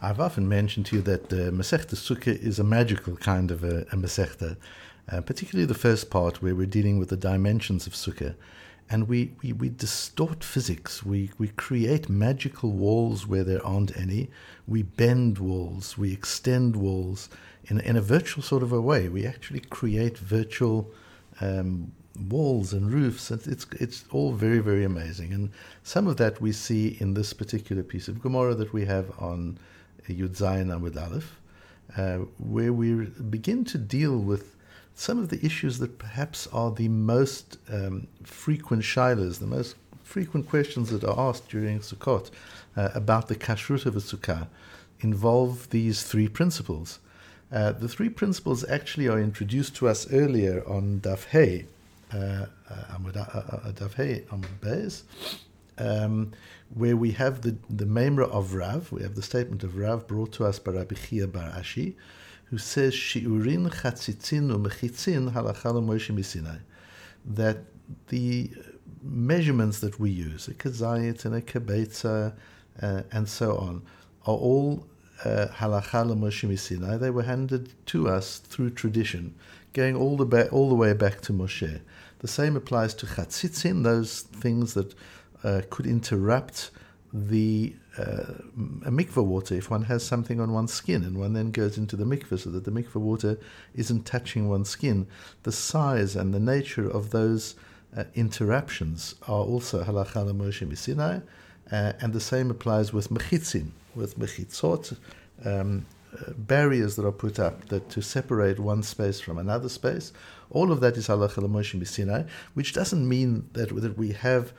I've often mentioned to you that uh, Masechta Sukkah is a magical kind of a, a Masechta, uh, particularly the first part where we're dealing with the dimensions of Sukkah. And we, we, we distort physics. We, we create magical walls where there aren't any. We bend walls. We extend walls in, in a virtual sort of a way. We actually create virtual um, walls and roofs. And it's, it's all very, very amazing. And some of that we see in this particular piece of Gemara that we have on Yud Zayin Amud Aleph, uh, where we begin to deal with some of the issues that perhaps are the most um, frequent shilas, the most frequent questions that are asked during Sukkot uh, about the kashrut of a sukkah involve these three principles. Uh, the three principles actually are introduced to us earlier on Daf Hey, uh, uh, uh Daf Hey Amud Beis, um, where we have the, the Memra of Rav, we have the statement of Rav brought to us by Rabbi Chiya Bar Ashi, who says shiurin chatzitzin Moshe misinai, that the measurements that we use, a kazayit and a kibetza uh, and so on, are all uh, halacha Moshe misinai. They were handed to us through tradition, going all the ba- all the way back to Moshe. The same applies to chatzitzin, those things that uh, could interrupt the uh, mikveh water if one has something on one's skin and one then goes into the mikveh so that the mikveh water isn't touching one's skin. The size and the nature of those uh, interruptions are also halacha Moshe Misinai, uh, and the same applies with mechitzin, with mechitzot, um, uh, barriers that are put up that to separate one space from another space. All of that is halacha Moshe Misinai, which doesn't mean that, that we have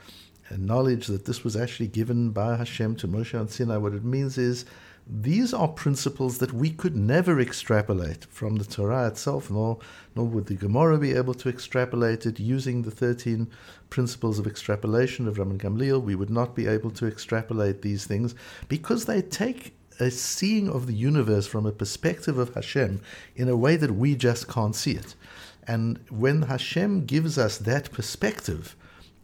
knowledge that this was actually given by Hashem to Moshe on Sinai, what it means is these are principles that we could never extrapolate from the Torah itself, nor, nor would the Gemara be able to extrapolate it using the 13 principles of extrapolation of Rabban Gamliel. We would not be able to extrapolate these things because they take a seeing of the universe from a perspective of Hashem in a way that we just can't see it. And when Hashem gives us that perspective,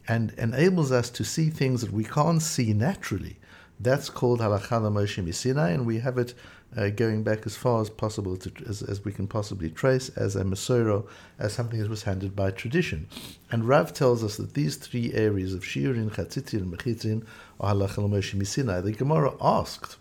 and enables us to see things that we can't see naturally. That's called Halacha Moshe Misinai, and we have it uh, going back as far as possible to, as, as we can possibly trace as a Masoro, as something that was handed by tradition. And Rav tells us that these three areas of Shiurin, Chatzitzin, and Mechitzin are Halacha Moshe Misinai. The Gemara asked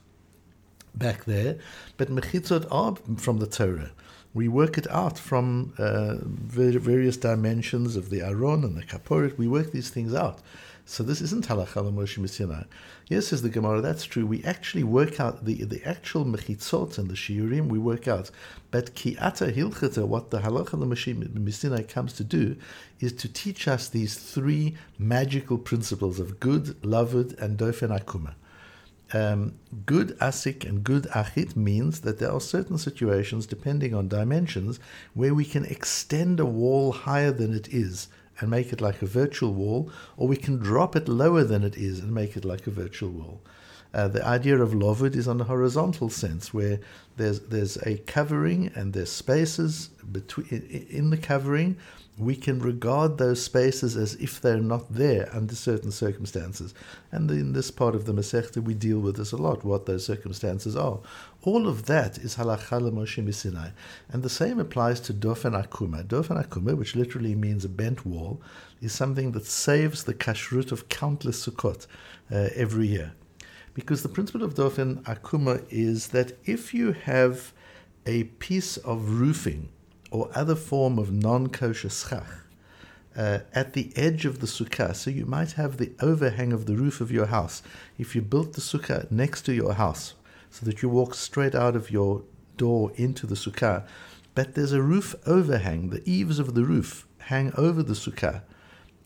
back there, but Mechitzot are from the Torah we work it out from uh, various dimensions of the Aron and the Kaporit. We work these things out. So this isn't halacha Moshe Misinai. Yes, says the Gemara, that's true. We actually work out the, the actual mechitzot and the shiurim, we work out. But ki'ata hilchata, what the halacha Moshe Misinai comes to do, is to teach us these three magical principles of gud, lovud, and dofen akuma um, gud asik and gud achit means that there are certain situations, depending on dimensions, where we can extend a wall higher than it is and make it like a virtual wall, or we can drop it lower than it is and make it like a virtual wall. Uh, the idea of lovud is on the horizontal sense, where there's there's a covering and there's spaces between in the covering we can regard those spaces as if they're not there under certain circumstances. And in this part of the Masechta, we deal with this a lot, what those circumstances are. All of that is halacha Moshe Misinai. And the same applies to dofen akuma. Dofen akuma, which literally means a bent wall, is something that saves the kashrut of countless sukkot uh, every year. Because the principle of dofen akuma is that if you have a piece of roofing or other form of non kosher schach uh, at the edge of the sukkah. So you might have the overhang of the roof of your house. If you built the sukkah next to your house, so that you walk straight out of your door into the sukkah, but there's a roof overhang, the eaves of the roof hang over the sukkah.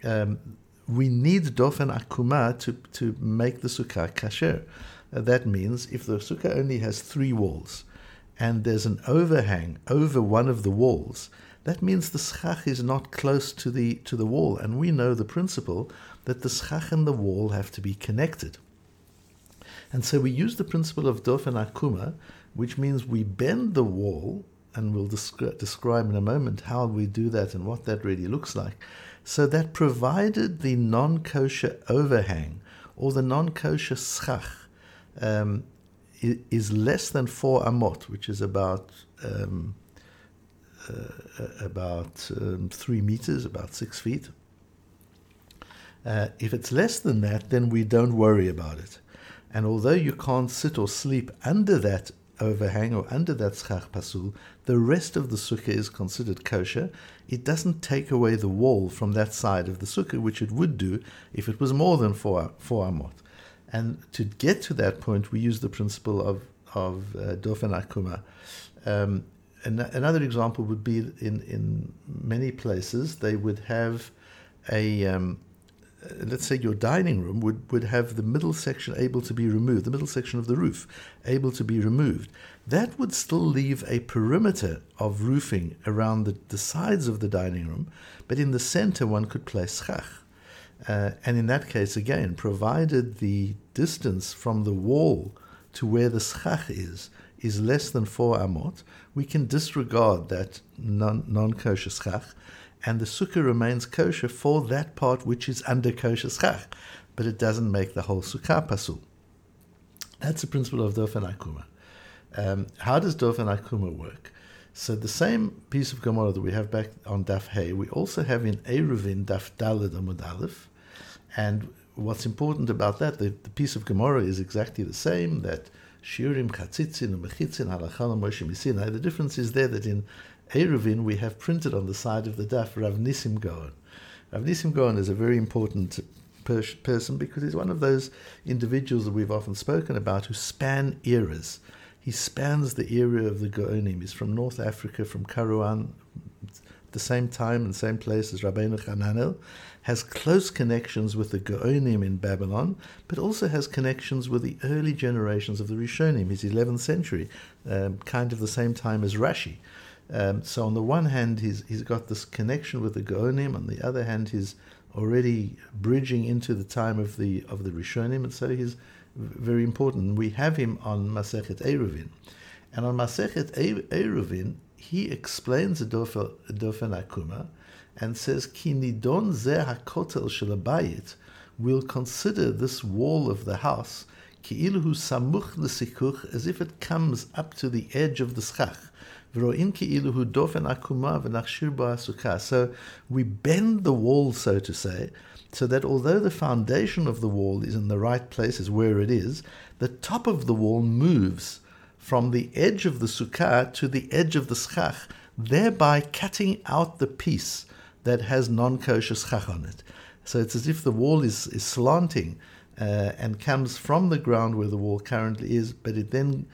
Um, we need dofen akuma to, to make the sukkah kasher. Uh, that means if the sukkah only has three walls, and there's an overhang over one of the walls, that means the schach is not close to the to the wall, and we know the principle that the schach and the wall have to be connected. And so we use the principle of dofen akuma, which means we bend the wall, and we'll descri- describe in a moment how we do that and what that really looks like, so that provided the non kosher overhang or the non kosher schach um, is less than four amot, which is about um, uh, about um, three meters, about six feet. Uh, if it's less than that, then we don't worry about it. And although you can't sit or sleep under that overhang or under that schach pasul, the rest of the sukkah is considered kosher. It doesn't take away the wall from that side of the sukkah, which it would do if it was more than four, four amot. And to get to that point, we use the principle of, of uh, dofen akuma. Um, an, another example would be in, in many places, they would have a, um, let's say your dining room would, would have the middle section able to be removed, the middle section of the roof able to be removed. That would still leave a perimeter of roofing around the, the sides of the dining room, but in the center one could place schach. Uh, and in that case, again, provided the distance from the wall to where the schach is is less than four amot, we can disregard that non kosher schach, and the sukkah remains kosher for that part which is under kosher schach, but it doesn't make the whole sukkah pasul. That's the principle of Dofen Akuma. Um, how does Dofen Akuma work? So the same piece of Gemara that we have back on Daf Hey, we also have in Eruvin Daf Dalet Amud Aleph, and what's important about that, the, the piece of Gemara is exactly the same, that Shiurim Chatzitzin and Mechitzin Halachal Moshe Misinai. The difference is there that in Eruvin we have printed on the side of the daf Rav Nisim Gaon. Rav Nisim Gaon is a very important person because he's one of those individuals that we've often spoken about who span eras. He spans the era of the Gaonim. He's from North Africa, from Kairouan, the same time and same place as Rabbeinu Hananel, has close connections with the Gaonim in Babylon, but also has connections with the early generations of the Rishonim, his 11th century, um, kind of the same time as Rashi. Um, so on the one hand, he's, he's got this connection with the Gaonim, on the other hand, he's already bridging into the time of the of the Rishonim, and so he's very important. We have him on Masechet Eruvin. And on Masechet Eruvin, he explains the Dofen Akuma and says, Ki nidon zeh hakotel shelabayit will consider this wall of the house ki'iluhu samuch l'sikuch as if it comes up to the edge of the schach. Akuma. So we bend the wall, so to say, so that although the foundation of the wall is in the right place, is where it is, the top of the wall moves from the edge of the sukkah to the edge of the schach, thereby cutting out the piece that has non kosher schach on it. So it's as if the wall is, is slanting uh, and comes from the ground where the wall currently is, but it then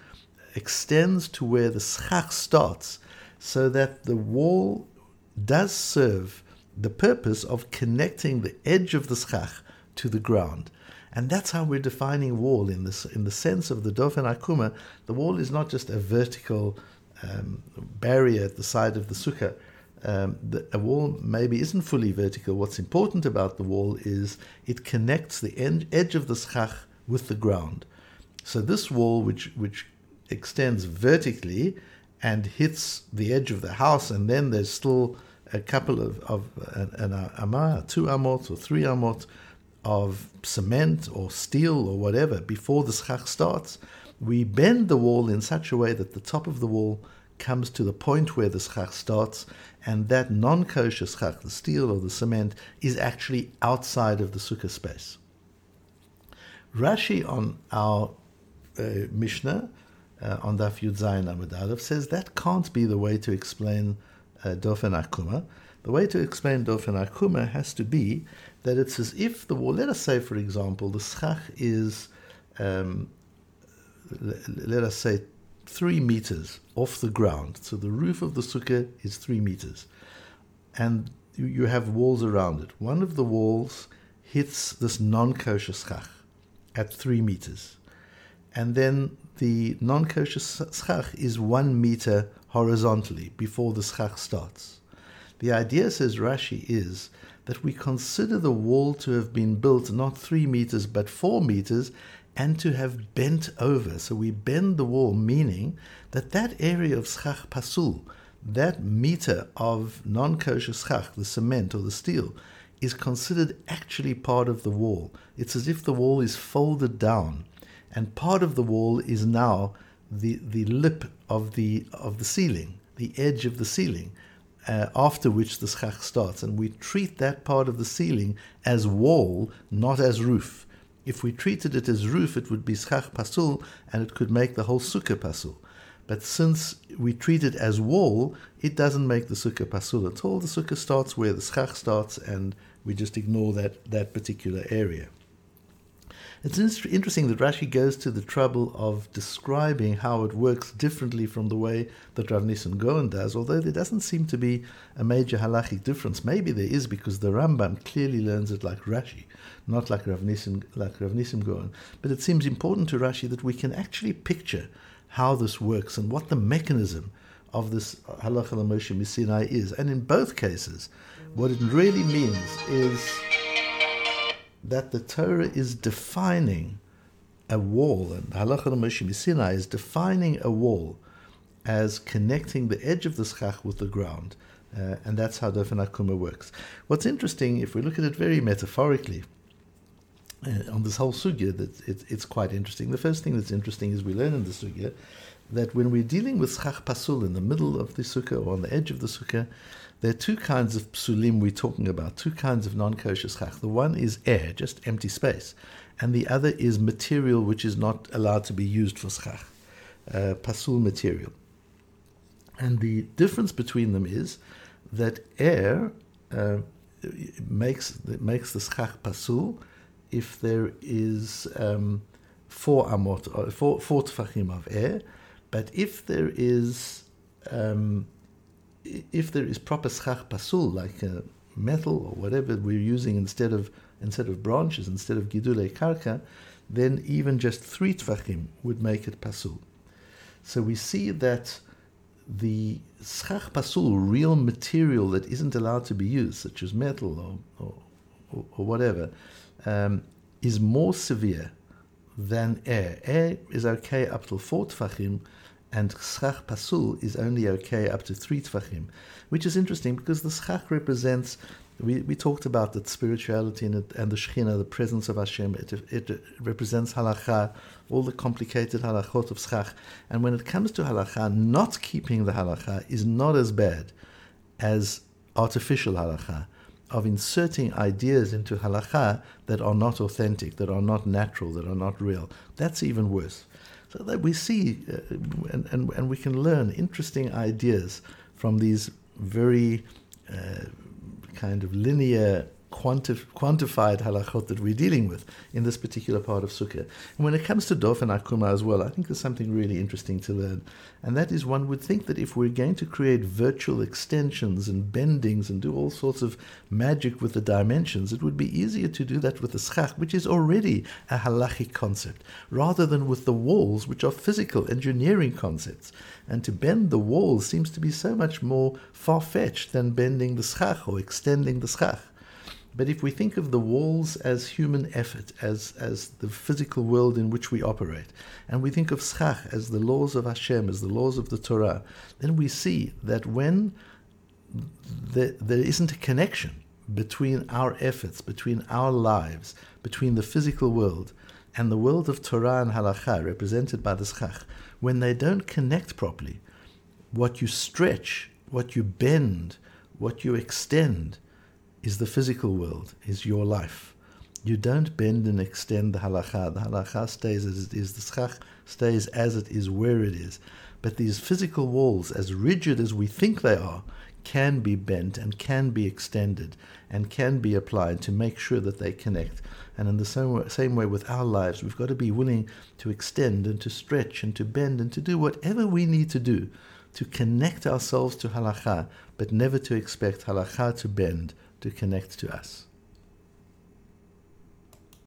extends to where the schach starts, so that the wall does serve the purpose of connecting the edge of the schach to the ground. And that's how we're defining wall in this in the sense of the Dofen Akuma. The wall is not just a vertical um, barrier at the side of the sukkah. Um, the, a wall maybe isn't fully vertical. What's important about the wall is it connects the end, edge of the schach with the ground. So this wall, which which extends vertically and hits the edge of the house, and then there's still a couple of, of an, an amah, two amot or three amot of cement or steel or whatever before the schach starts, we bend the wall in such a way that the top of the wall comes to the point where the schach starts, and that non kosher schach, the steel or the cement, is actually outside of the sukkah space. Rashi on our uh, Mishnah, uh, on Daf Yud Zayin Amud Aleph, says that can't be the way to explain uh, Dofen Akuma. The way to explain Dofen Akuma has to be that it's as if the wall, let us say, for example, the schach is, um, let us say, three meters off the ground. So the roof of the sukkah is three meters. And you, have walls around it. One of the walls hits this non kosher schach at three meters. And then the non kosher schach is one meter horizontally before the schach starts. The idea, says Rashi, is that we consider the wall to have been built not three meters but four meters and to have bent over. So we bend the wall, meaning that that area of schach pasul, that meter of non kosher schach, the cement or the steel, is considered actually part of the wall. It's as if the wall is folded down. And part of the wall is now the the lip of the of the ceiling, the edge of the ceiling, uh, after which the schach starts, and we treat that part of the ceiling as wall, not as roof. If we treated it as roof, it would be schach pasul, and it could make the whole sukkah pasul. But since we treat it as wall, it doesn't make the sukkah pasul at all. The sukkah starts where the schach starts, and we just ignore that, that particular area. It's interesting that Rashi goes to the trouble of describing how it works differently from the way that Rav Nissim Gaon does, although there doesn't seem to be a major halachic difference. Maybe there is because the Rambam clearly learns it like Rashi, not like Rav Nissim, like Rav Nissim Gaon. But it seems important to Rashi that we can actually picture how this works and what the mechanism of this halacha Moshe Misinai is. And in both cases, what it really means is that the Torah is defining a wall, and Halacha Moshe Sinai is defining a wall as connecting the edge of the schach with the ground. Uh, and that's how Dofen Akuma works. What's interesting, if we look at it very metaphorically, uh, on this whole sugya, that it, it's quite interesting. The first thing that's interesting is we learn in the sugya that when we're dealing with schach pasul in the middle of the sukkah or on the edge of the sukkah, there are two kinds of psulim we're talking about, two kinds of non kosher schach. The one is air, just empty space, and the other is material which is not allowed to be used for schach, uh, pasul material. And the difference between them is that air uh, makes makes the schach pasul if there is um, four amot, uh, four, four tefachim of air, but if there is um, if there is proper schach pasul, like uh, metal or whatever we're using instead of instead of branches, instead of gidule karka, then even just three tefachim would make it pasul. So we see that the schach pasul, real material that isn't allowed to be used, such as metal or, or, or whatever, um, is more severe than air. Er. Air er is okay up to four tefachim, and schach pasul is only okay up to three tefachim, which is interesting because the schach represents. We, we talked about that spirituality and, and the Shekhinah, the presence of Hashem. It, it represents halacha, all the complicated halachot of schach. And when it comes to halacha, not keeping the halacha is not as bad as artificial halacha of inserting ideas into halacha that are not authentic, that are not natural, that are not real. That's even worse. So that we see uh, and, and, and we can learn interesting ideas from these very uh, kind of linear quantif- quantified halachot that we're dealing with in this particular part of Sukkah. And when it comes to Dofen Akuma as well, I think there's something really interesting to learn. And that is one would think that if we're going to create virtual extensions and bendings and do all sorts of magic with the dimensions, it would be easier to do that with the schach, which is already a halachic concept, rather than with the walls, which are physical engineering concepts. And to bend the walls seems to be so much more far fetched than bending the schach or extending the schach. But if we think of the walls as human effort, as, as the physical world in which we operate, and we think of schach as the laws of Hashem, as the laws of the Torah, then we see that when there, there isn't a connection between our efforts, between our lives, between the physical world and the world of Torah and Halacha, represented by the schach, when they don't connect properly, what you stretch, what you bend, what you extend, is the physical world, is your life. You don't bend and extend the halacha. The halacha stays as it is. The schach stays as it is where it is. But these physical walls, as rigid as we think they are, can be bent and can be extended and can be applied to make sure that they connect. And in the same way, same way with our lives, we've got to be willing to extend and to stretch and to bend and to do whatever we need to do to connect ourselves to halacha, but never to expect halacha to bend to connect to us.